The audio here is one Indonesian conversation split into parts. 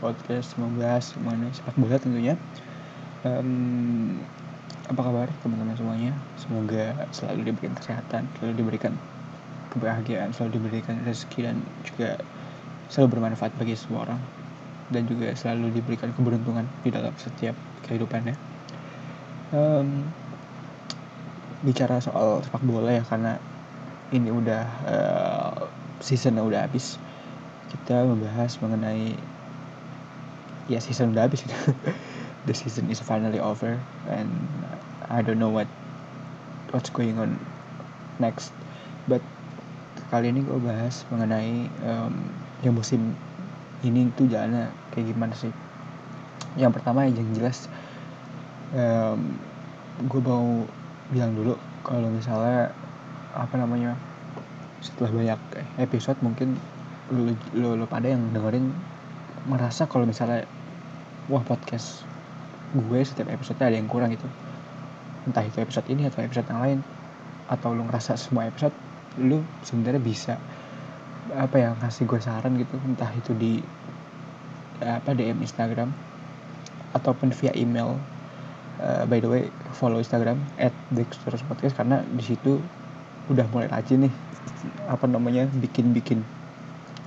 podcast membahas mengenai sepak bola tentunya. Um, apa kabar teman-teman semuanya? Semoga selalu diberikan kesehatan, selalu diberikan kebahagiaan, selalu diberikan rezeki dan juga selalu bermanfaat bagi semua orang dan juga selalu diberikan keberuntungan di dalam setiap kehidupannya. Um, bicara soal sepak bola ya karena ini udah uh, seasonnya udah habis kita membahas mengenai ya season udah habis the season is finally over and I don't know what what's going on next. But kali ini gue bahas mengenai um, ya musim ini tuh jalannya kayak gimana sih. Yang pertama yang jelas um, gue mau bilang dulu kalau misalnya apa namanya setelah banyak episode mungkin lu, lu pada yang dengerin merasa kalau misalnya wah podcast gue setiap episode ada yang kurang gitu. Entah itu episode ini atau episode yang lain atau lu ngerasa semua episode lu sebenarnya bisa apa ya ngasih gue saran gitu. Entah itu di apa DM Instagram ataupun via email. Uh, by the way follow Instagram at Podcast karena di situ udah mulai rajin nih apa namanya bikin bikin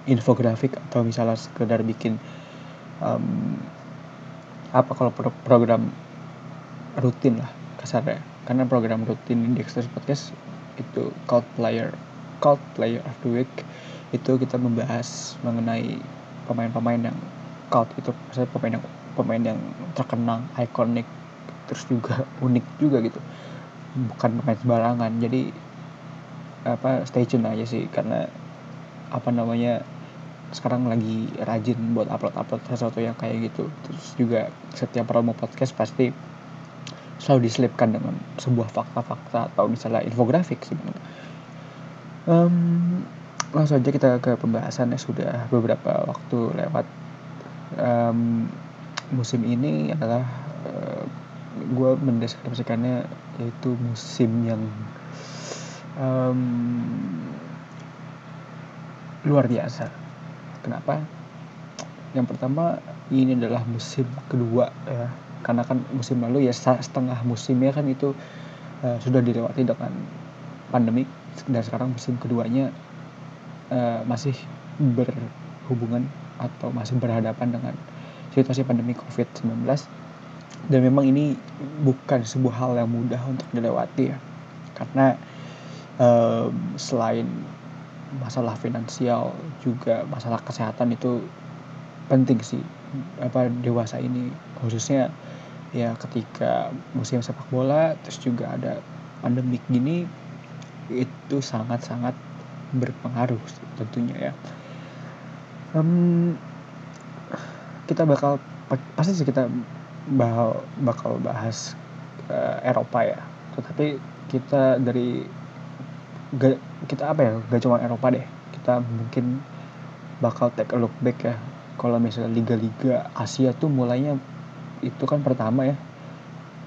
infografik atau misalnya sekedar bikin um, apa kalau pro program rutin lah kasarnya. Karena program rutin di Dexter Podcast itu cult player cult player of the week itu kita membahas mengenai pemain-pemain yang cult itu maksudnya pemain yang pemain yang terkenal ikonik terus juga unik juga gitu. Bukan pemain sembarangan. Jadi apa stay tune aja sih karena apa namanya sekarang lagi rajin buat upload-upload sesuatu yang kayak gitu. Terus juga setiap promo podcast pasti selalu diselipkan dengan sebuah fakta-fakta atau misalnya infografik sih um, langsung aja kita ke pembahasan ya sudah beberapa waktu lewat. Um, musim ini adalah uh, gue mendeskripsikannya yaitu musim yang um, luar biasa Kenapa? Yang pertama ini adalah musim kedua ya. Karena kan musim lalu ya setengah musimnya kan itu uh, sudah dilewati dengan pandemi dan sekarang musim keduanya uh, masih berhubungan atau masih berhadapan dengan situasi pandemi COVID-19 dan memang ini bukan sebuah hal yang mudah untuk dilewati ya karena uh, selain masalah finansial juga masalah kesehatan itu penting sih apa dewasa ini. Khususnya ya ketika musim sepak bola terus juga ada pandemik gini itu sangat-sangat berpengaruh tentunya ya. Um, kita bakal pasti sih kita bakal bakal bahas uh, Eropa ya. Tetapi kita dari kita apa ya gak cuma Eropa deh. Kita mungkin bakal take a look back ya. Kalau misalnya liga-liga Asia tuh mulainya itu kan pertama ya.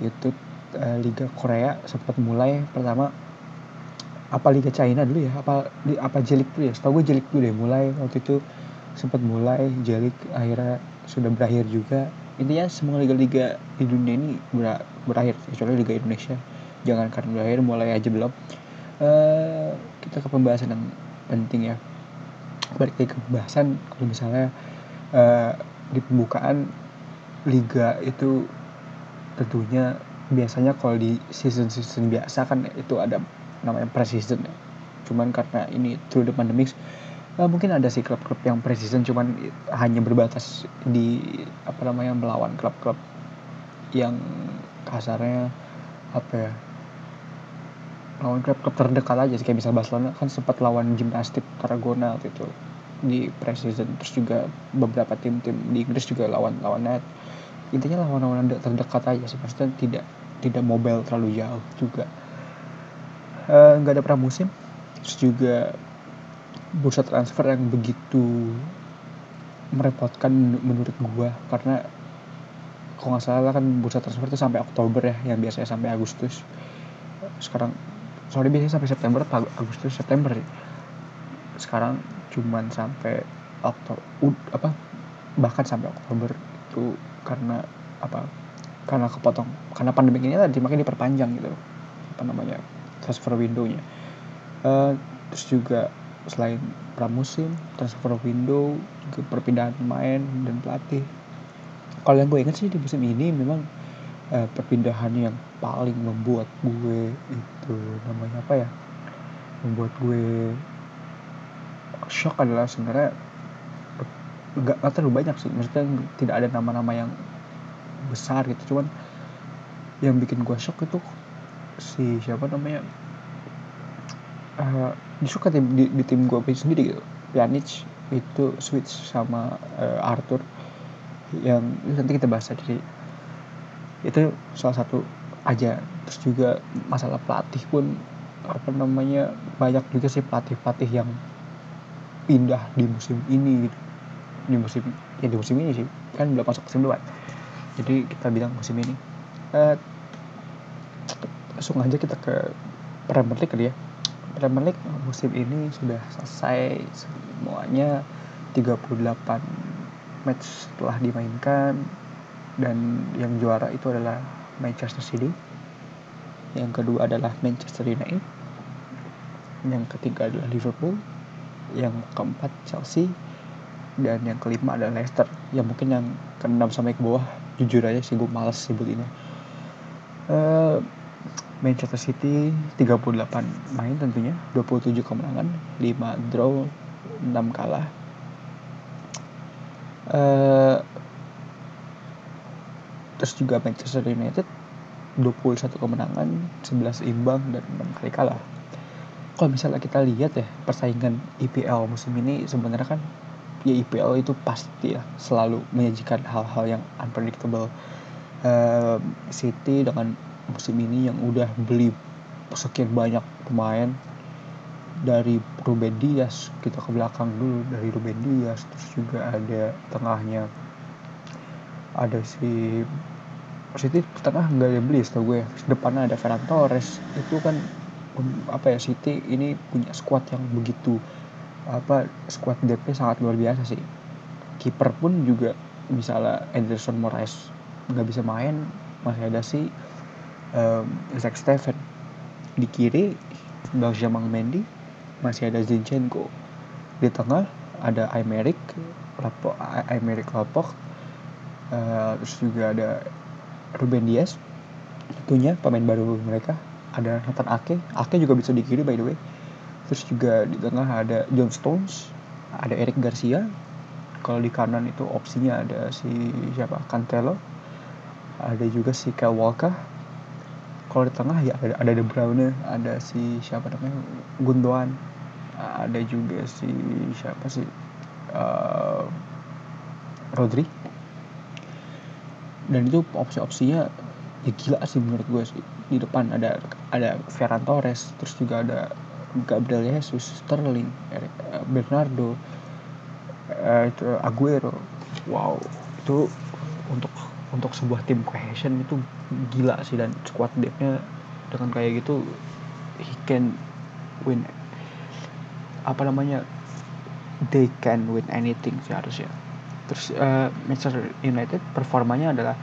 Itu uh, liga Korea sempat mulai pertama. Apa liga China dulu ya? Apa apa Jelik dulu ya? Setahu gue Jelik dulu deh mulai. Waktu itu sempat mulai Jelik akhirnya sudah berakhir juga. Intinya semua liga-liga di dunia ini berakhir. Kecuali liga Indonesia. Jangan karena berakhir mulai aja belum uh, kita ke pembahasan yang penting ya balik ke pembahasan kalau misalnya uh, di pembukaan liga itu tentunya biasanya kalau di season-season biasa kan itu ada namanya pre-season ya. cuman karena ini through the pandemic uh, mungkin ada sih klub-klub yang pre-season cuman hanya berbatas di apa namanya melawan klub-klub yang kasarnya apa ya lawan klub-klub terdekat aja sih kayak misal Barcelona. Kan sempat lawan gimnastik Tarragona waktu itu di preseason. Terus juga beberapa tim-tim di Inggris juga lawan lawan net. Intinya lawan-lawan terdekat aja sih. Maksudnya tidak tidak mobile terlalu jauh juga. Eh, nggak uh, ada pramusim. Terus juga bursa transfer yang begitu merepotkan menurut gua. Karena kalau nggak salah kan bursa transfer itu sampai Oktober ya yang biasanya sampai Agustus. Sekarang sorry biasanya sampai September Agustus September sekarang cuman sampai Oktober apa bahkan sampai Oktober itu karena apa karena kepotong karena pandemi ini tadi makanya diperpanjang gitu. Apa namanya transfer window-nya. Uh, terus juga selain pramusim transfer window juga perpindahan pemain dan pelatih. Kalau yang gue ingat sih di musim ini memang uh, perpindahan yang paling membuat gue namanya apa ya? Membuat gue shock adalah sebenarnya nggak terlalu banyak sih. Maksudnya tidak ada nama-nama yang besar gitu. Cuman yang bikin gue shock itu si siapa namanya? Uh, justru kan di, di tim gue sendiri gitu. Pjanic itu switch sama uh, Arthur yang nanti kita bahas jadi itu salah satu aja. Terus juga masalah pelatih pun apa namanya banyak juga sih pelatih-pelatih yang pindah di musim ini gitu. Di musim ya di musim ini sih. Kan belum masuk musim dua jadi kita bilang musim ini. Uh, langsung aja kita ke Premier League kali ya. Premier League musim ini sudah selesai semuanya. 38 match telah dimainkan. Dan yang juara itu adalah Manchester City. Yang kedua adalah Manchester United. Yang ketiga adalah Liverpool. Yang keempat Chelsea. Dan yang kelima adalah Leicester. Yang mungkin yang keenam sampai ke bawah jujur aja sih gue males sebutinnya. Uh, Manchester City 38 main tentunya 27 kemenangan 5 draw 6 kalah. Uh, terus juga Manchester United 21 kemenangan 11 imbang dan 6 kali kalah. Kalau misalnya kita lihat ya persaingan IPL musim ini sebenarnya kan ya IPL itu pasti ya selalu menyajikan hal-hal yang unpredictable. Uh, City dengan musim ini yang udah beli sekian banyak pemain dari Ruben Dias kita ke belakang dulu dari Ruben Dias terus juga ada tengahnya ada si City tengah nggak ada beli setahu gue. Depannya ada Ferran Torres. Itu kan apa ya City ini punya squad yang begitu apa squad DP sangat luar biasa sih. Kiper pun juga misalnya Anderson Moraes nggak bisa main. Masih ada si um, Zach Steven di kiri Benjamin Mendy. Masih ada Zinchenko. Di tengah ada Aymeric Lapok Aymeric Lapok uh, terus juga ada Ruben Dias. Tentunya pemain baru mereka ada Nathan Ake. Ake juga bisa di kiri by the way. Terus juga di tengah ada John Stones ada Eric Garcia. Kalau di kanan itu opsinya ada si siapa? Cancelo ada juga si Kyle Walker. Kalau di tengah ya ada ada De Bruyne ada si siapa namanya? Gundogan. Ada juga si siapa sih? Uh, Rodri dan itu opsi-opsinya ya gila sih menurut gue sih. Di depan ada ada Ferran Torres terus juga ada Gabriel Jesus, Sterling, uh, Bernardo, uh, itu Aguero. Wow, itu untuk untuk sebuah tim cohesion itu gila sih. Dan squad depthnya dengan kayak gitu he can win. Apa namanya? They can win anything sih harusnya terus uh, Manchester United performanya adalah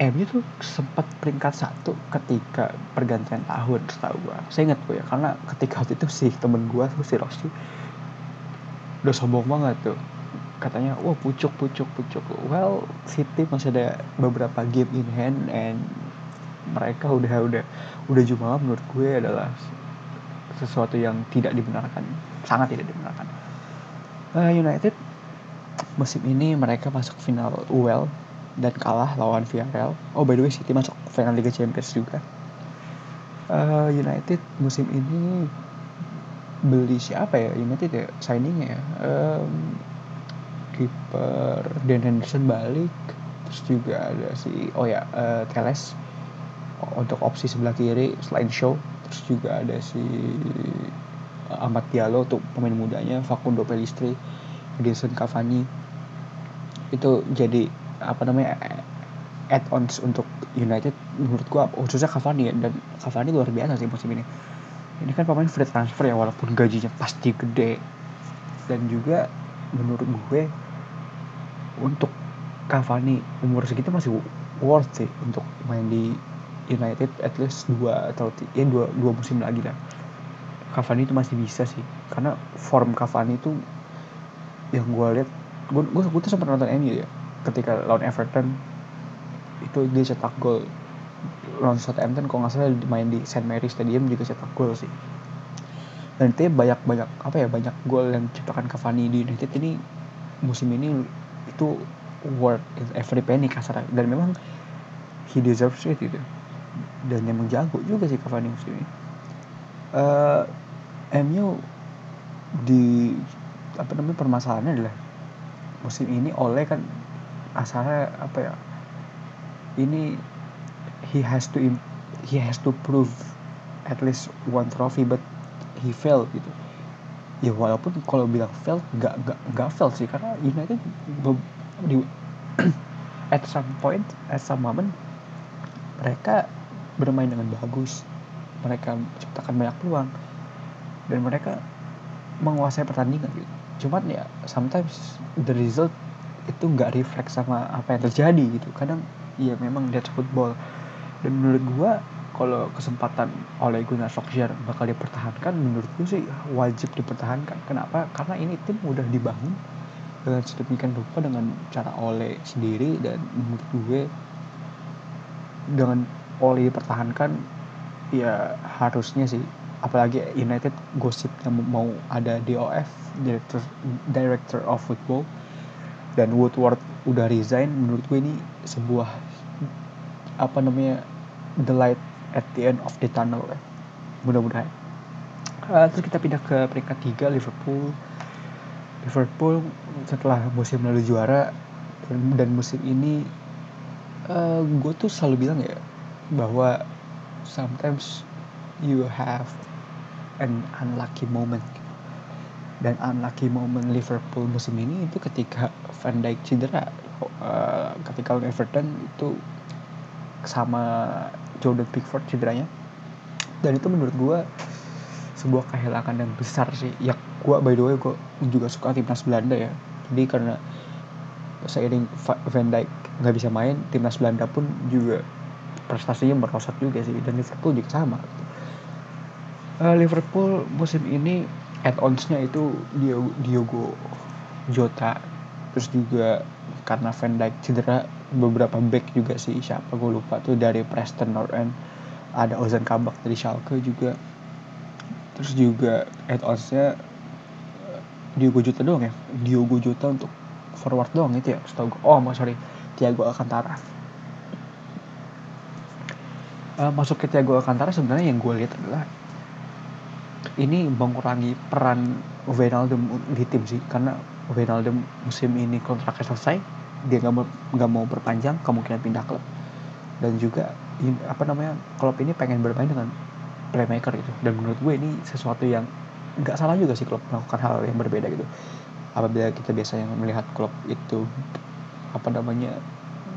MU tuh sempat peringkat satu ketika pergantian tahun setahu gue saya ingat gue ya karena ketika waktu itu sih temen gue tuh si Rossi udah sombong banget tuh. Katanya wah pucuk pucuk pucuk. Well City masih ada beberapa game in hand and mereka udah udah udah cuma menurut gue adalah sesuatu yang tidak dibenarkan sangat tidak dibenarkan. Uh, United musim ini mereka masuk final UEL dan kalah lawan Villarreal. Oh by the way City masuk final Liga Champions juga. Uh, United musim ini beli siapa ya? United ya? Signingnya ya? Um, kiper Dan Henderson balik. Terus juga ada si oh ya uh, Teles untuk opsi sebelah kiri selain Show terus juga ada si uh, Ahmad Diallo untuk pemain mudanya Facundo Pellistri Edinson Cavani itu jadi apa namanya add-ons untuk United menurut gua khususnya Cavani ya. Dan Cavani luar biasa sih musim ini. Ini kan pemain free transfer ya walaupun gajinya pasti gede. Dan juga menurut gue untuk Cavani umur segitu masih worth sih untuk main di United at least dua atau ya dua, dua musim lagi lah. Cavani itu masih bisa sih. Karena form Cavani itu yang gue lihat gue gue, tuh sempat nonton MU ya ketika lawan Everton. Itu dia cetak gol. Lawan Southampton kalau nggak salah main di St Mary Stadium juga cetak gol sih. Dan itu banyak banyak apa ya banyak gol yang diciptakan Cavani di United ini. Musim ini itu worth every penny kasar. Dan memang he deserves it gitu. Dan emang jago juga sih Cavani musim ini. Uh, eh, MU di apa namanya permasalahannya adalah musim ini oleh kan asalnya apa ya ini he has to he has to prove at least one trophy but he failed gitu. Ya walaupun kalau bilang failed nggak nggak nggak failed sih karena United di at some point at some moment mereka bermain dengan bagus. Mereka menciptakan banyak peluang. Dan mereka menguasai pertandingan gitu cuman ya sometimes the result itu nggak refleks sama apa yang terjadi gitu. Kadang ya memang that's football. Dan menurut gua kalau kesempatan oleh Gunnar Solskjaer bakal dipertahankan menurut gue sih wajib dipertahankan. Kenapa? Karena ini tim udah dibangun dengan sedemikian rupa dengan cara oleh sendiri dan menurut gue dengan Oli dipertahankan ya harusnya sih apalagi United gosip yang mau ada DOF director director of football. Dan Woodward udah resign menurut gue ini sebuah apa namanya the light at the end of the tunnel ya. Mudah-mudahan. Uh, terus kita pindah ke peringkat tiga Liverpool. Liverpool setelah musim lalu juara dan, dan musim ini uh, gue tuh selalu bilang ya bahwa sometimes you have an unlucky moment. Dan unlucky moment Liverpool musim ini itu ketika Van Dijk cedera uh, ketika Everton itu sama Jordan Pickford cederanya. Dan itu menurut gue sebuah kehilangan yang besar sih. Ya gue by the way gue juga suka timnas Belanda ya. Jadi karena seiring Van Dijk nggak bisa main timnas Belanda pun juga prestasinya merosot juga sih. Dan Liverpool juga sama uh, Liverpool musim ini add-onsnya itu Diogo Jota terus juga karena Van Dijk cedera beberapa back juga sih siapa gue lupa tuh dari Preston North End. Ada Ozan Kabak dari Schalke juga. Terus juga add-onsnya eh, Diogo Jota doang ya? Diogo Jota untuk forward doang itu ya setahu gue oh sorry. Thiago Alcantara. Uh, masuk ke Thiago Alcantara sebenarnya yang gue lihat adalah ini mengurangi peran Wijnaldum di tim sih karena Wijnaldum musim ini kontraknya selesai dia nggak mau nggak mau berpanjang kemungkinan pindah klub. Dan juga in, apa namanya klub ini pengen bermain dengan playmaker gitu. Dan menurut gue ini sesuatu yang nggak salah juga sih klub melakukan hal yang berbeda gitu. Apabila kita biasanya melihat klub itu apa namanya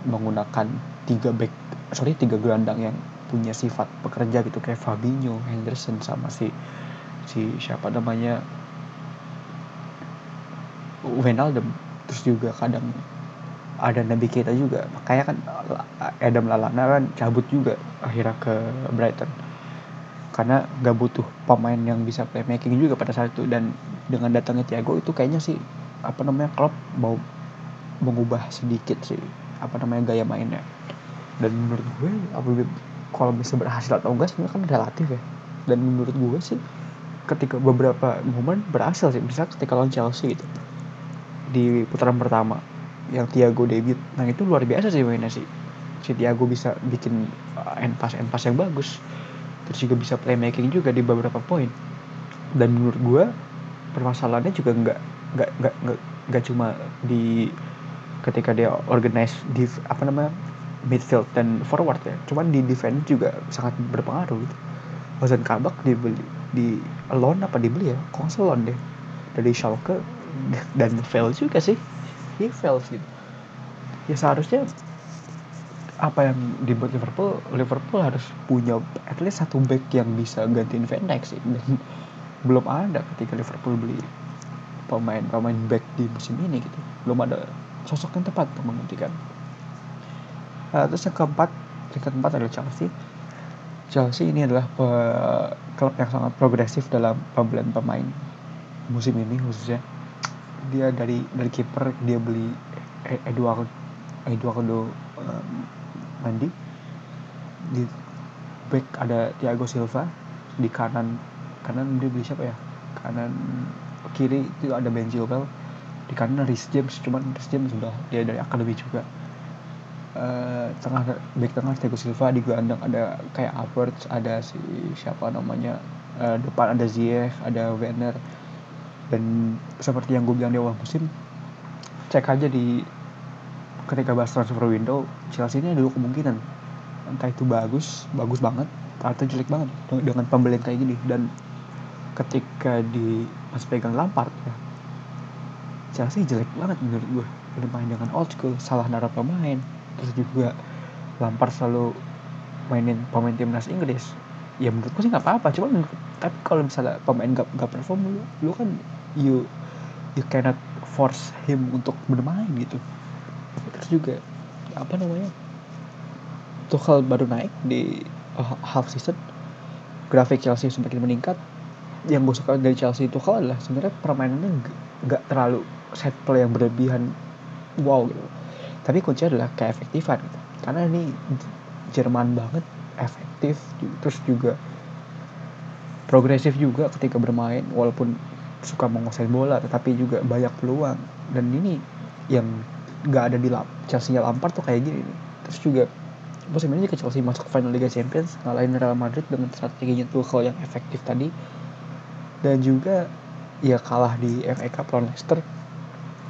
menggunakan tiga back sorry tiga gelandang yang punya sifat pekerja gitu kayak Fabinho, Henderson sama si si siapa namanya? Wijnaldum. Terus juga kadang ada Nabi Keita juga. Makanya kan Adam Lallana kan cabut juga akhirnya ke Brighton. Karena gak butuh pemain yang bisa playmaking juga pada saat itu. Dan dengan datangnya Thiago itu kayaknya sih apa namanya klub mau mengubah sedikit sih apa namanya gaya mainnya. Dan menurut gue apabila kalau bisa berhasil atau enggak sebenarnya kan relatif ya. Dan menurut gue sih ketika beberapa momen berhasil sih misalnya ketika lawan Chelsea gitu. Di putaran pertama yang Thiago debut. Nah itu luar biasa sih mainnya sih. Si Thiago bisa bikin uh, end pass end pass yang bagus. Terus juga bisa playmaking juga di beberapa poin. Dan menurut gue permasalahannya juga nggak nggak nggak nggak cuma di ketika dia organize di apa namanya midfield dan forward ya. Cuman di defense juga sangat berpengaruh gitu. Ozan Kabak dibeli di loan apa dibeli ya? Kok deh. Dari Schalke dan fail juga sih. He fail gitu. Ya seharusnya apa yang dibuat Liverpool Liverpool harus punya at least satu back yang bisa gantiin Van Dijk sih. Dan belum ada ketika Liverpool beli pemain-pemain back di musim ini gitu. Belum ada sosok yang tepat untuk menggantikan. Uh, terus yang keempat yang keempat adalah Chelsea Chelsea ini adalah pe, klub yang sangat progresif dalam pembelian pemain musim ini khususnya dia dari dari kiper dia beli Eduardo Eduardo um, Mandi di back ada Thiago Silva di kanan kanan dia beli siapa ya? Kanan kiri itu ada Ben Chilwell di kanan Rhys James cuman Rhys James sudah dia dari akademi juga uh, tengah back tengah Thiago Silva di gelandang ada kayak Havertz ada si siapa namanya uh, depan ada Ziyech ada Werner. Dan seperti yang gue bilang di awal musim cek aja di ketika bahas transfer window Chelsea ini ada kemungkinan. Entah itu bagus bagus banget atau jelek banget dengan pembelian kayak gini. Dan ketika di pas pegang Lampard ya Chelsea jelek banget menurut gue bermain dengan old school salah naruh pemain terus juga Lampard selalu mainin pemain timnas Inggris. Ya menurut gue sih nggak apa-apa. Cuma tapi kalau misalnya pemain gak, gak perform lu, lu kan you you cannot force him untuk bermain gitu. Terus juga apa namanya Tuchel baru naik di uh, half season grafik Chelsea semakin meningkat. Yang gue suka dari Chelsea kalau adalah sebenarnya permainannya nggak terlalu set play yang berlebihan. Wow gitu tapi kuncinya adalah keefektifan gitu. karena ini Jerman banget efektif terus juga progresif juga ketika bermain walaupun suka menguasai bola tetapi juga banyak peluang dan ini yang nggak ada di lap Chelsea Lampard tuh kayak gini nih. terus juga musim ini jika Chelsea masuk final Liga Champions ngalahin Real Madrid dengan strateginya Tuchel yang efektif tadi dan juga ya kalah di FA Cup lawan Leicester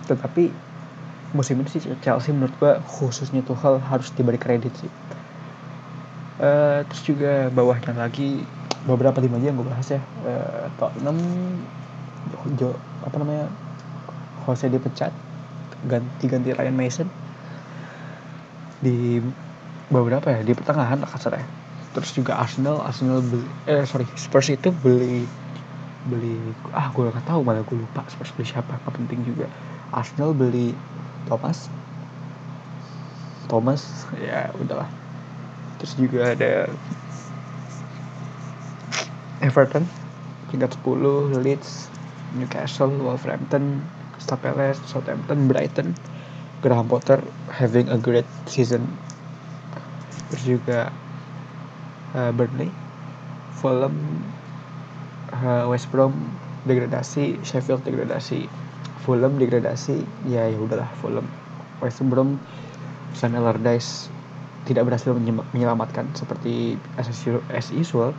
tetapi musim ini sih Chelsea menurut gua khususnya Tuchel harus diberi kredit sih. Uh, terus juga bawahnya lagi beberapa tim aja yang gue bahas ya. Uh, Tottenham Jo, apa namanya Jose dipecat ganti ganti Ryan Mason. Di beberapa ya di pertengahan kasarnya. Terus juga Arsenal Arsenal beli eh sorry Spurs itu beli beli ah gue nggak tahu malah gue lupa Spurs beli siapa nggak penting juga. Arsenal beli Thomas. Thomas ya udahlah. Terus juga ada Everton tingkat 10 Leeds Newcastle, Wolverhampton, Crystal Palace, Southampton, Brighton, Graham Potter having a great season. Terus juga uh, Burnley, Fulham, uh, West Brom degradasi, Sheffield degradasi, Fulham degradasi, ya ya udahlah Fulham, West Brom, Sam Allardyce tidak berhasil menyelamatkan seperti as usual.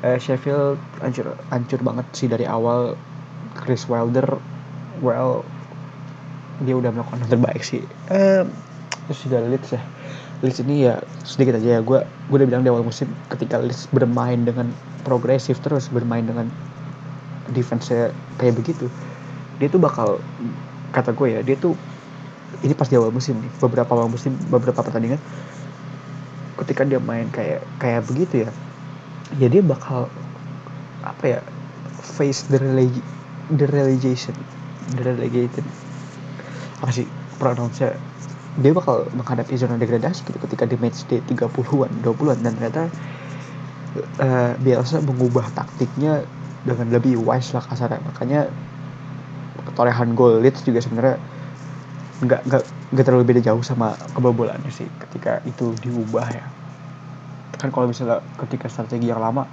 Uh, Sheffield hancur hancur banget sih dari awal. Chris Wilder well dia udah melakukan yang terbaik sih. Um, terus juga Leeds ya. Leeds ini ya sedikit aja ya gue gue udah bilang di awal musim ketika Leeds bermain dengan progresif terus bermain dengan defense kayak begitu dia tuh bakal kata gue ya dia tuh ini pas di awal musim nih beberapa awal musim beberapa pertandingan ketika dia main kayak kayak begitu ya ya dia bakal apa ya face the the relegation the relegated. Apa sih pronounce dia bakal menghadapi zona degradasi gitu ketika di match day 30-an 20-an dan ternyata uh, biasa mengubah taktiknya dengan lebih wise lah kasarnya. Makanya ketorehan gol Leeds juga sebenarnya nggak nggak nggak terlalu beda jauh sama kebobolannya sih ketika itu diubah ya. Kan kalau misalnya ketika strategi yang lama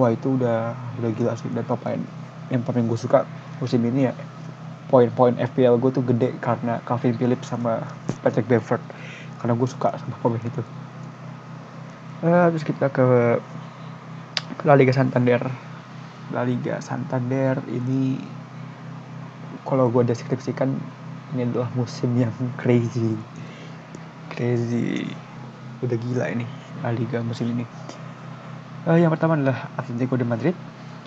wah itu udah udah gila sih dan pemain yang paling gue suka musim ini ya poin-poin FPL gue tuh gede karena Calvin Phillips sama Patrick Bamford. Karena gue suka sama pemain itu. Terus kita ke La Liga Santander. La Liga Santander ini kalau gue deskripsikan ini adalah musim yang crazy. Crazy. Udah gila ini La Liga musim ini. Uh, yang pertama adalah Atletico de Madrid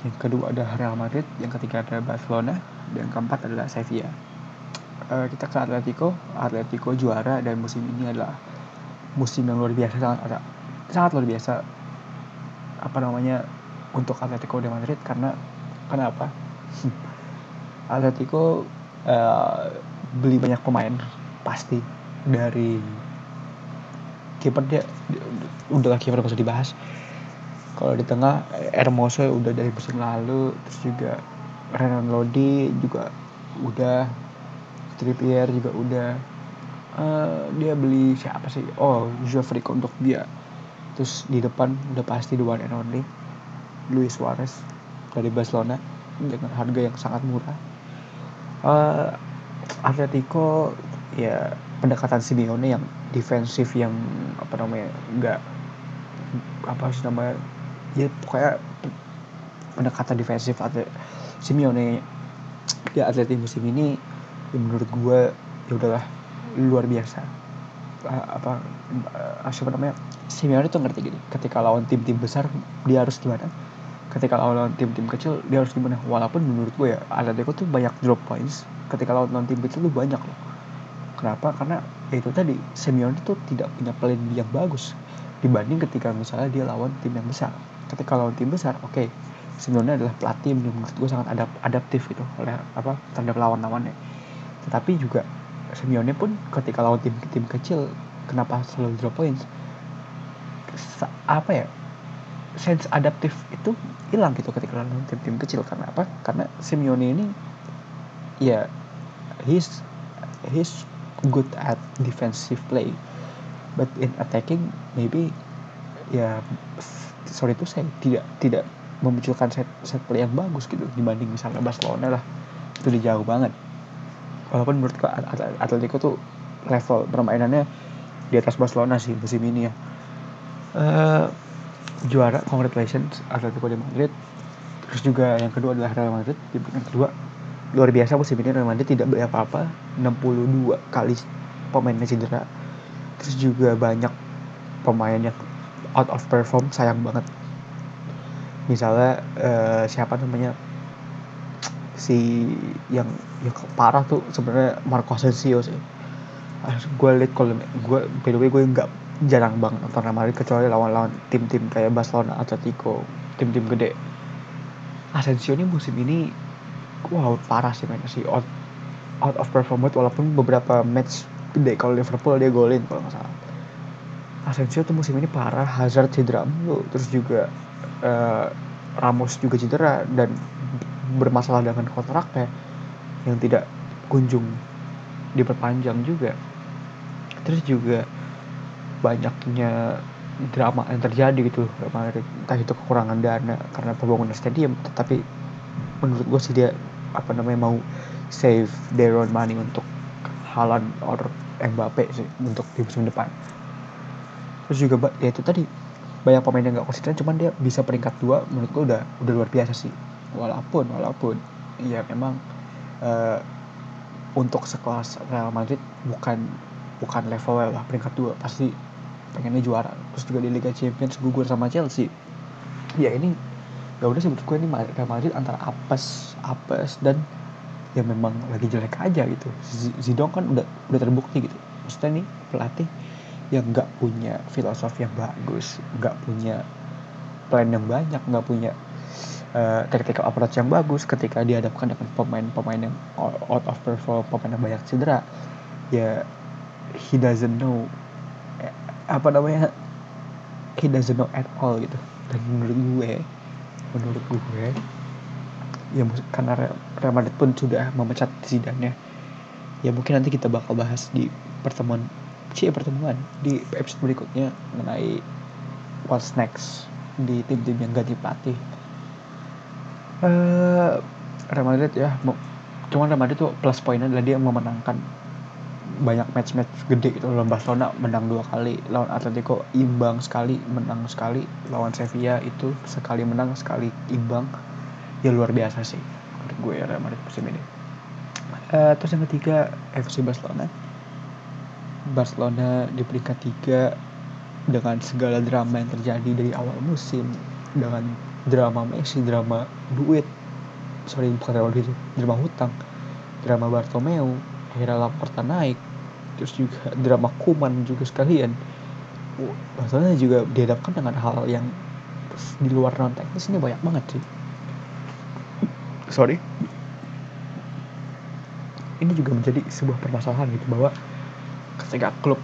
yang kedua ada Real Madrid, yang ketiga ada Barcelona, dan keempat adalah Sevilla. Uh, kita ke Atletico, Atletico juara dan musim ini adalah musim yang luar biasa sangat ada sangat luar biasa. Apa namanya untuk Atletico de Madrid karena kenapa? Atletico uh, beli banyak pemain pasti. Dari kiper dia, dia udahlah kiper usah dibahas. Kalau di tengah Hermoso udah dari musim lalu terus juga Renan Lodi juga udah Trippier juga udah. Uh, dia beli siapa sih? Oh Frico untuk dia. Terus di depan udah pasti the one and only Luis Suarez dari Barcelona dengan harga yang sangat murah uh, Atletico ya pendekatan Simeone yang defensif yang apa namanya nggak apa sih namanya ya pokoknya pendekatan defensif atau Simeone di Atletico musim ini ya menurut gue ya udahlah luar biasa. Uh, apa uh, siapa namanya Simeone tuh ngerti gini ketika lawan tim-tim besar dia harus gimana ketika lawan tim-tim kecil dia harus gimana walaupun menurut gue ya Atletico tuh banyak drop points ketika lawan tim kecil tuh banyak loh Kenapa? Karena ya itu tadi Simeone itu tidak punya plan yang bagus dibanding ketika misalnya dia lawan tim yang besar. Ketika lawan tim besar, oke, okay, Simeone adalah pelatih yang menurut gue sangat adap adaptif gitu oleh apa terhadap lawan-lawannya. Tetapi juga Simeone pun ketika lawan tim-tim kecil, kenapa selalu drop points? Apa ya? Sense adaptif itu hilang gitu ketika lawan tim-tim kecil. Karena apa? Karena Simeone ini ya he's he's good at defensive play. But in attacking maybe ya sorry itu saya tidak tidak memunculkan set set play yang bagus gitu dibanding misalnya Barcelona lah. Itu udah jauh banget. Walaupun menurut Atletico tuh level permainannya di atas Barcelona sih musim ini ya. Uh, juara congratulations Atletico de Madrid. Terus juga yang kedua adalah Real Madrid di yang kedua. Luar biasa musim ini Real Madrid tidak beli apa-apa 62 kali pemainnya cedera. Terus juga banyak pemain yang out of perform sayang banget. Misalnya uh, siapa namanya? Si yang yang parah tuh sebenarnya Marco Asensio sih. Gue liat kalau gue by the way gue nggak jarang banget nonton Real Madrid kecuali lawan-lawan tim-tim kayak Barcelona, Atletico, tim-tim gede. Asensio ini musim ini wow parah sih mainnya sih. Out out of perform walaupun beberapa match gede kalau Liverpool dia golin kalau nggak salah. Asensio tuh musim ini parah Hazard cedera mulu terus juga uh, Ramos juga cedera dan bermasalah dengan kontraknya yang tidak kunjung diperpanjang juga. Terus juga banyaknya drama yang terjadi gitu entah itu kekurangan dana karena pembangunan stadium tetapi menurut gue sih dia apa namanya mau save their own money untuk Halan or Mbappe sih untuk di musim depan. Terus juga ya itu tadi banyak pemain yang gak konsisten cuman dia bisa peringkat dua menurut gue udah udah luar biasa sih. Walaupun walaupun ya memang uh, untuk sekelas Real Madrid bukan bukan level lah peringkat dua. Pasti pengennya juara. Terus juga di Liga Champions gugur sama Chelsea. Ya ini ya udah sih menurut gue ini Real Madrid antara apes apes dan ya memang lagi jelek aja gitu. Zidane kan udah udah terbukti gitu. Maksudnya nih pelatih yang nggak punya filosofi yang bagus nggak punya plan yang banyak nggak punya uh, tactical approach yang bagus. Ketika dihadapkan dengan pemain-pemain yang out of perform pemain yang banyak cedera ya he doesn't know eh, apa namanya he doesn't know at all gitu. Dan menurut gue menurut gue ya karena Real Madrid pun sudah memecat Zidane ya mungkin nanti kita bakal bahas di pertemuan cie pertemuan di episode berikutnya mengenai what's next di tim-tim yang ganti pelatih. Uh, Real Madrid ya cuman Real Madrid tuh plus poinnya adalah dia memenangkan banyak match-match gede gitu. Lawan Barcelona menang dua kali lawan Atletico imbang sekali menang sekali lawan Sevilla itu sekali menang sekali imbang. Ya luar biasa sih menurut gue ya Madrid musim ini. Uh, terus yang ketiga FC Barcelona. Barcelona di peringkat tiga dengan segala drama yang terjadi dari awal musim dengan drama Messi drama duit. Sorry bukan drama duit drama hutang. Drama Bartomeu akhirnya Laporta naik. Terus juga drama Kuman juga sekalian. Masalahnya juga dihadapkan dengan hal yang di luar non teknis ini banyak banget sih. Sorry? Ini juga menjadi sebuah permasalahan gitu bahwa ketika klub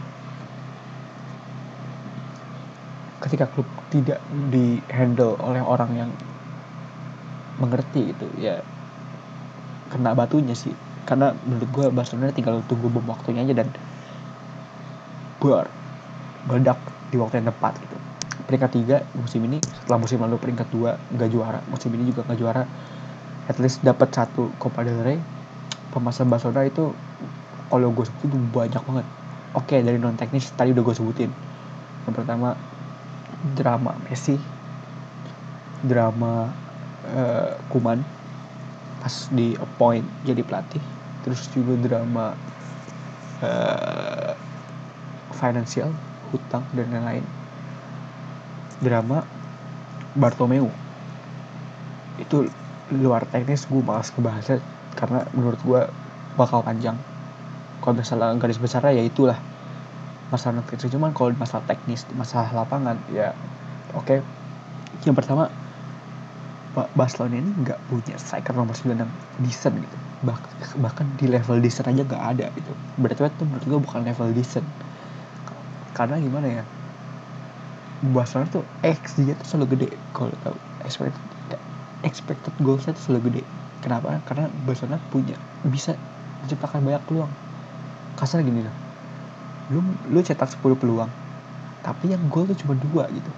ketika klub tidak di handle oleh orang yang mengerti gitu ya kena batunya sih karena menurut gue Barcelona tinggal tunggu bom waktunya aja dan buar meledak di waktu yang tepat gitu. Peringkat tiga musim ini setelah musim lalu peringkat dua nggak juara musim ini juga nggak juara at least dapat satu Copa del Rey. Pemasan Barcelona itu kalau gue sebutin banyak banget. Oke dari non teknis tadi udah gue sebutin. Yang pertama drama Messi drama uh, Kuman pas di appoint jadi pelatih. Terus juga drama uh, financial hutang dan lain-lain. Drama Bartomeu. Itu luar teknis gue malas kebahasnya karena menurut gue bakal panjang. Kalau misalnya garis besarnya ya itulah masalah teknis. Cuman kalau masalah teknis masalah lapangan ya oke. Okay. yang pertama Barcelona ini nggak punya striker nomor 9 yang decent gitu. Bah bahkan di level decent aja nggak ada gitu. Berarti itu menurut gue bukan level decent. Karena gimana ya? Barcelona tuh X dia tuh selalu gede kalau tahu. Expected expected goalsnya tuh selalu gede. Kenapa? Karena Barcelona punya bisa menciptakan banyak peluang. Kasar gini loh. Lu lu cetak 10 peluang tapi yang gol tuh cuma dua gitu.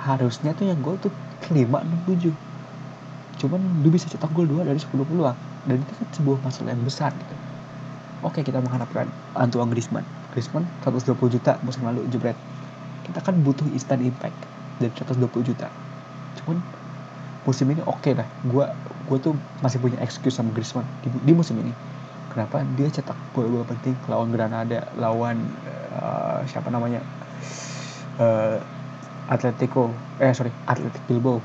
Harusnya tuh yang gol tuh kelima enam tujuh cuman lu bisa cetak gol dua dari 10 peluang. Dan itu kan sebuah masalah yang besar gitu. Oke kita mengharapkan Antoine Griezmann. Griezmann 120 juta musim lalu jebret. Kita kan butuh instant impact dari 120 juta. Cuman musim ini oke okay lah. Gue gue tuh masih punya excuse sama Griezmann di, di musim ini. Kenapa? Dia cetak gol-gol penting lawan Granada, lawan uh, siapa namanya? Uh, Atletico, eh sorry Atletic Bilbao,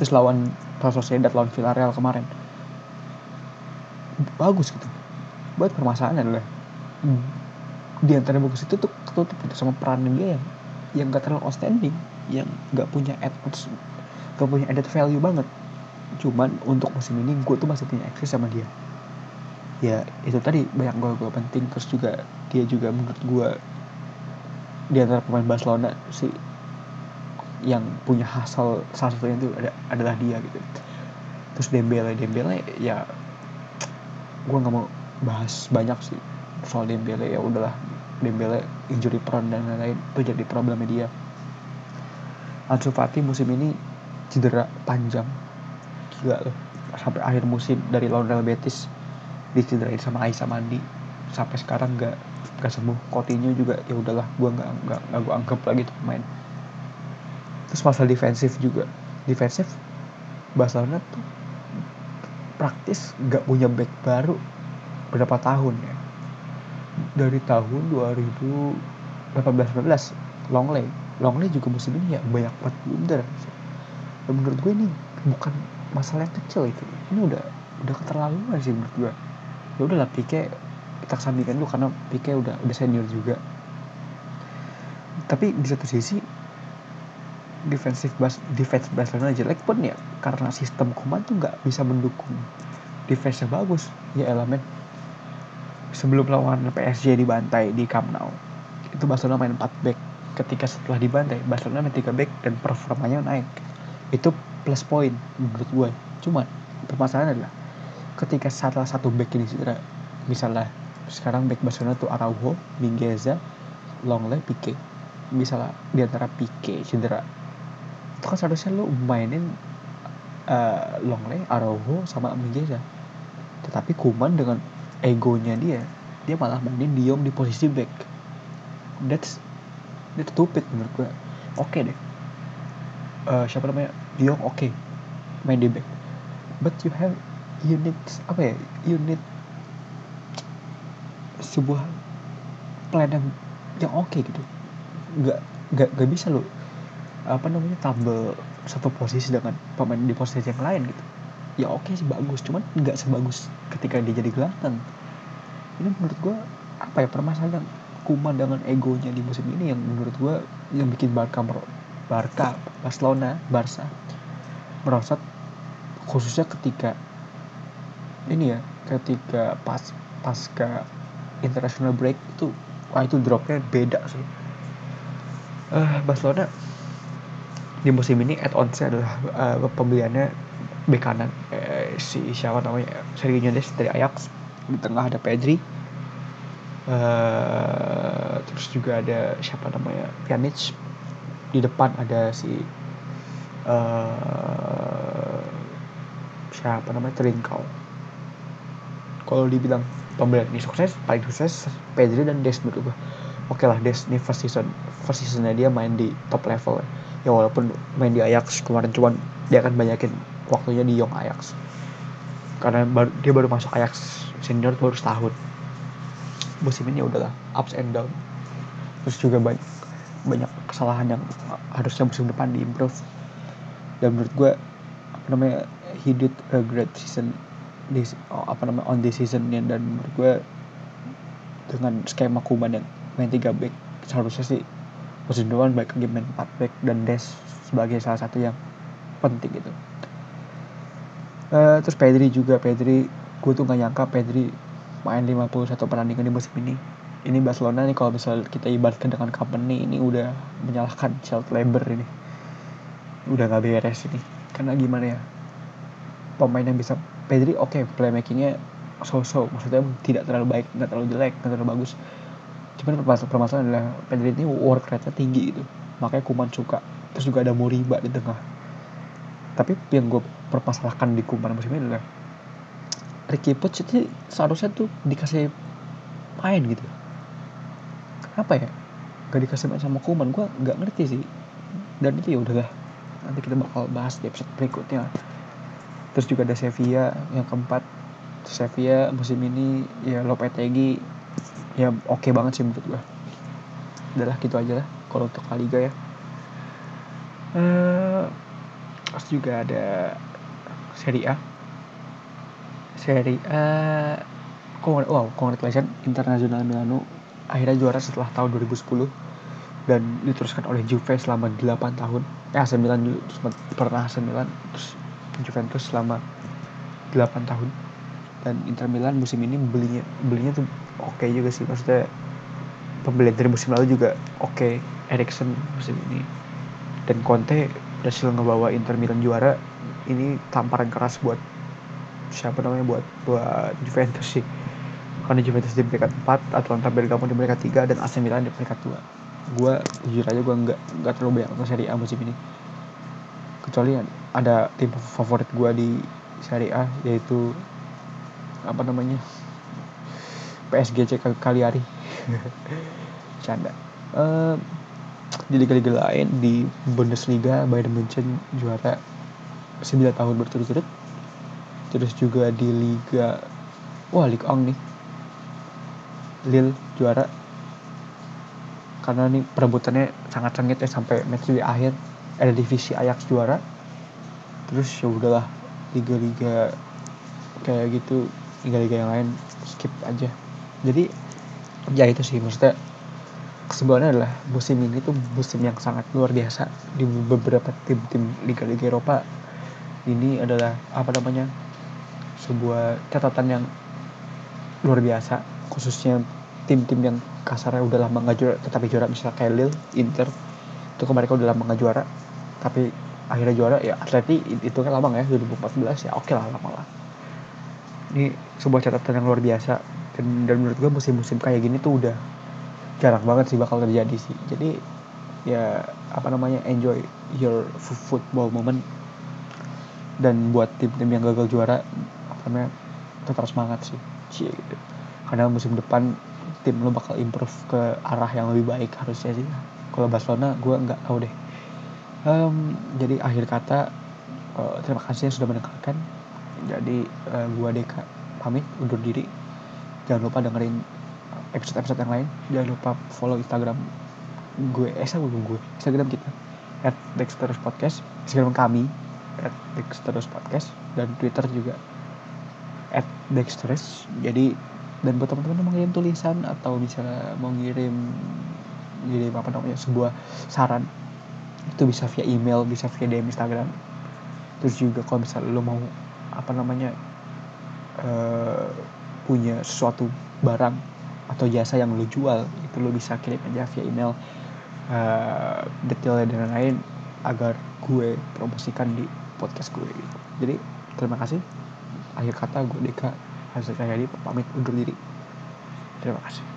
terus lawan Real Sociedad, lawan Villarreal kemarin. Bagus gitu. Buat permasalahan adalah hmm, di antara bagus itu tuh ketutup gitu sama peran dia yang yang gak terlalu outstanding, yang gak punya add gak punya added value banget. Cuman untuk musim ini gue tuh masih punya access sama dia ya itu tadi banyak gol-gol penting terus juga dia juga menurut gue di antara pemain Barcelona sih yang punya hasil salah satunya itu ada, adalah dia gitu. Terus Dembele Dembele ya gue nggak mau bahas banyak sih soal Dembele. Ya udahlah Dembele injury prone dan lain-lain itu jadi problemnya dia. Ansu Fati musim ini cedera panjang. Gila loh sampai akhir musim dari lawan Real Betis dicederain sama Aisyah Mandi. Sampai sekarang nggak nggak sembuh. Coutinho juga ya udahlah gue nggak nggak gue anggap lagi tuh pemain terus masalah defensif juga. Defensif Barcelona tuh praktis nggak punya back baru berapa tahun ya. Dari tahun 2018-19 Longley Longley juga musim ini ya banyak banget blunder. Dan menurut gue ini bukan masalah yang kecil itu. Ini udah udah keterlaluan sih menurut gue. Ya udahlah Pique kita kesampingkan dulu karena Pique udah udah senior juga. Tapi di satu sisi defensif bas defense Barcelona jelek pun ya karena sistem Koman tuh nggak bisa mendukung. Defense bagus ya elemen sebelum lawan PSG dibantai di Camp Nou. Itu Barcelona main 4 back. Ketika setelah dibantai Barcelona main 3 back dan performanya naik. Itu plus point menurut gue cuman permasalahan adalah ketika salah satu back ini cedera misalnya sekarang back Barcelona tuh Araujo, Mingueza, Longley, Pique. Misalnya di antara Pique cedera itu kan seharusnya lu mainin uh, Longley, Araujo sama Mingueza tetapi Kuman dengan egonya dia dia malah mainin Diom di posisi back. That's that's stupid menurut gue oke okay deh. Uh, siapa namanya? Diom oke. Okay. main di back. But you have unit apa ya? Unit sebuah plan yang yang oke okay gitu. Nggak nggak nggak bisa lo apa namanya tambah satu posisi dengan pemain di posisi yang lain gitu. Ya oke okay sih bagus. Cuman nggak sebagus ketika dia jadi gelandang ini menurut gue apa ya permasalahan Kuman dengan egonya di musim ini yang menurut gue yang bikin Barca Barca Barcelona Barca merosot khususnya ketika ini ya ketika pas pasca international break itu wah itu dropnya beda sih. Uh, Barcelona di musim ini add onsnya adalah uh, pembeliannya bek kanan. Eh, si siapa namanya? Sergio Mendes dari Ajax. Di tengah ada Pedri uh, terus juga ada siapa namanya? Pjanic. Di depan ada si uh, siapa namanya? Trincao. Kalau dibilang pembelian ini sukses paling sukses Pedri dan Des menurut gue oke okay lah Des ini first season. First seasonnya dia main di top level. ya walaupun main di Ajax kemarin cuman dia akan banyakin waktunya di Young Ajax. Karena baru, dia baru masuk Ajax senior baru setahun. Musim ini ya udahlah ups and down. Terus juga banyak banyak kesalahan yang harusnya musim depan diimprove. Dan menurut gue apa namanya he did a great season this oh, apa namanya on this season dan menurut gue dengan skema Kuman yang main tiga back seharusnya sih musim depan baik lagi main 4 back dan Des sebagai salah satu yang penting gitu. Uh, terus Pedri juga Pedri gue tuh gak nyangka Pedri main 51 pertandingan di musim ini. Ini Barcelona nih kalau misal kita ibaratkan dengan company ini udah menyalahkan child labor ini. Udah gak beres ini. Karena gimana ya? Pemain yang bisa Pedri oke okay, playmakingnya so-so. Maksudnya tidak terlalu baik nggak terlalu jelek nggak terlalu bagus cuman permasalahan adalah Pedri ini work rate-nya tinggi gitu. Makanya Kuman suka. Terus juga ada Muriba di tengah. Tapi yang gue permasalahkan di Kuman musim ini adalah Ricky itu seharusnya tuh dikasih main gitu. Kenapa ya? Gak dikasih main sama Kuman gue nggak ngerti sih. Dan itu ya udahlah. Nanti kita bakal bahas di episode berikutnya. Terus juga ada Sevilla yang keempat. Sevilla musim ini ya Lopetegui ya oke okay banget sih menurut gue udahlah gitu aja lah. Kalau untuk La Liga ya. Uh, terus juga ada Serie A. Serie A wow congratulations Internasional Milano akhirnya juara setelah tahun 2010 dan diteruskan oleh Juve selama 8 tahun. Ya AC Milan dulu terus pernah AC Milan terus Juventus selama 8 tahun. Dan Inter Milan musim ini belinya belinya tuh oke okay juga sih maksudnya pembelian dari musim lalu juga oke. Okay. Erikson musim ini dan Conte berhasil ngebawa Inter Milan juara ini tamparan keras buat siapa namanya buat buat Juventus sih. Karena Juventus di peringkat 4 Atlanta Bergamo di peringkat 3 dan AC Milan di peringkat 2 gue jujur aja gue nggak nggak terlalu banyak nonton Serie A musim ini. Kecuali ada tim favorit gue di Serie A yaitu apa namanya PSG Kaliari canda. Uh, di liga-liga lain di Bundesliga Bayern Munchen juara 9 tahun berturut-turut. Terus juga di liga wah Liga Ong nih. Lille juara. Karena nih perebutannya sangat sengit ya sampai match di akhir. Ada divisi Ajax juara. Terus ya udahlah liga-liga kayak gitu liga-liga yang lain skip aja jadi ya itu sih maksudnya kesimpulannya adalah musim ini tuh musim yang sangat luar biasa. Di beberapa tim-tim liga-liga Eropa ini adalah apa namanya sebuah catatan yang luar biasa. Khususnya tim-tim yang kasarnya udah lama nggak juara tetapi juara misalnya kayak Lille, Inter itu kemarin udah lama nggak juara tapi akhirnya juara ya Atleti itu kan lama ya 2014 ya oke lah lama lah. Ini sebuah catatan yang luar biasa dan, dan menurut gue musim-musim kayak gini tuh udah jarang banget sih bakal terjadi sih. Jadi ya apa namanya enjoy your football moment. Dan buat tim-tim yang gagal juara apa namanya tetap semangat sih. Cie, gitu. Karena musim depan tim lo bakal improve ke arah yang lebih baik harusnya sih. Kalau Barcelona gue nggak tahu deh. Um, jadi akhir kata uh, terima kasih yang sudah mendengarkan. Jadi uh, gue Deka pamit undur diri jangan lupa dengerin episode-episode yang lain. Jangan lupa follow Instagram gue eh saya gue? Instagram kita at Dexterus Podcast. Instagram kami at Dexterus Podcast. Dan Twitter juga at Dexterus. Jadi dan buat teman-teman yang mau ngirim tulisan atau misalnya mau ngirim ngirim apa namanya sebuah saran itu bisa via email bisa via DM Instagram. Terus juga kalau misalnya lo mau apa namanya uh, punya sesuatu barang atau jasa yang lo jual itu lo bisa kirim aja via email uh, detailnya dan lain-lain agar gue promosikan di podcast gue gitu. Jadi terima kasih. Akhir kata gue Deka Hasil Cahyadi pamit undur diri. Terima kasih.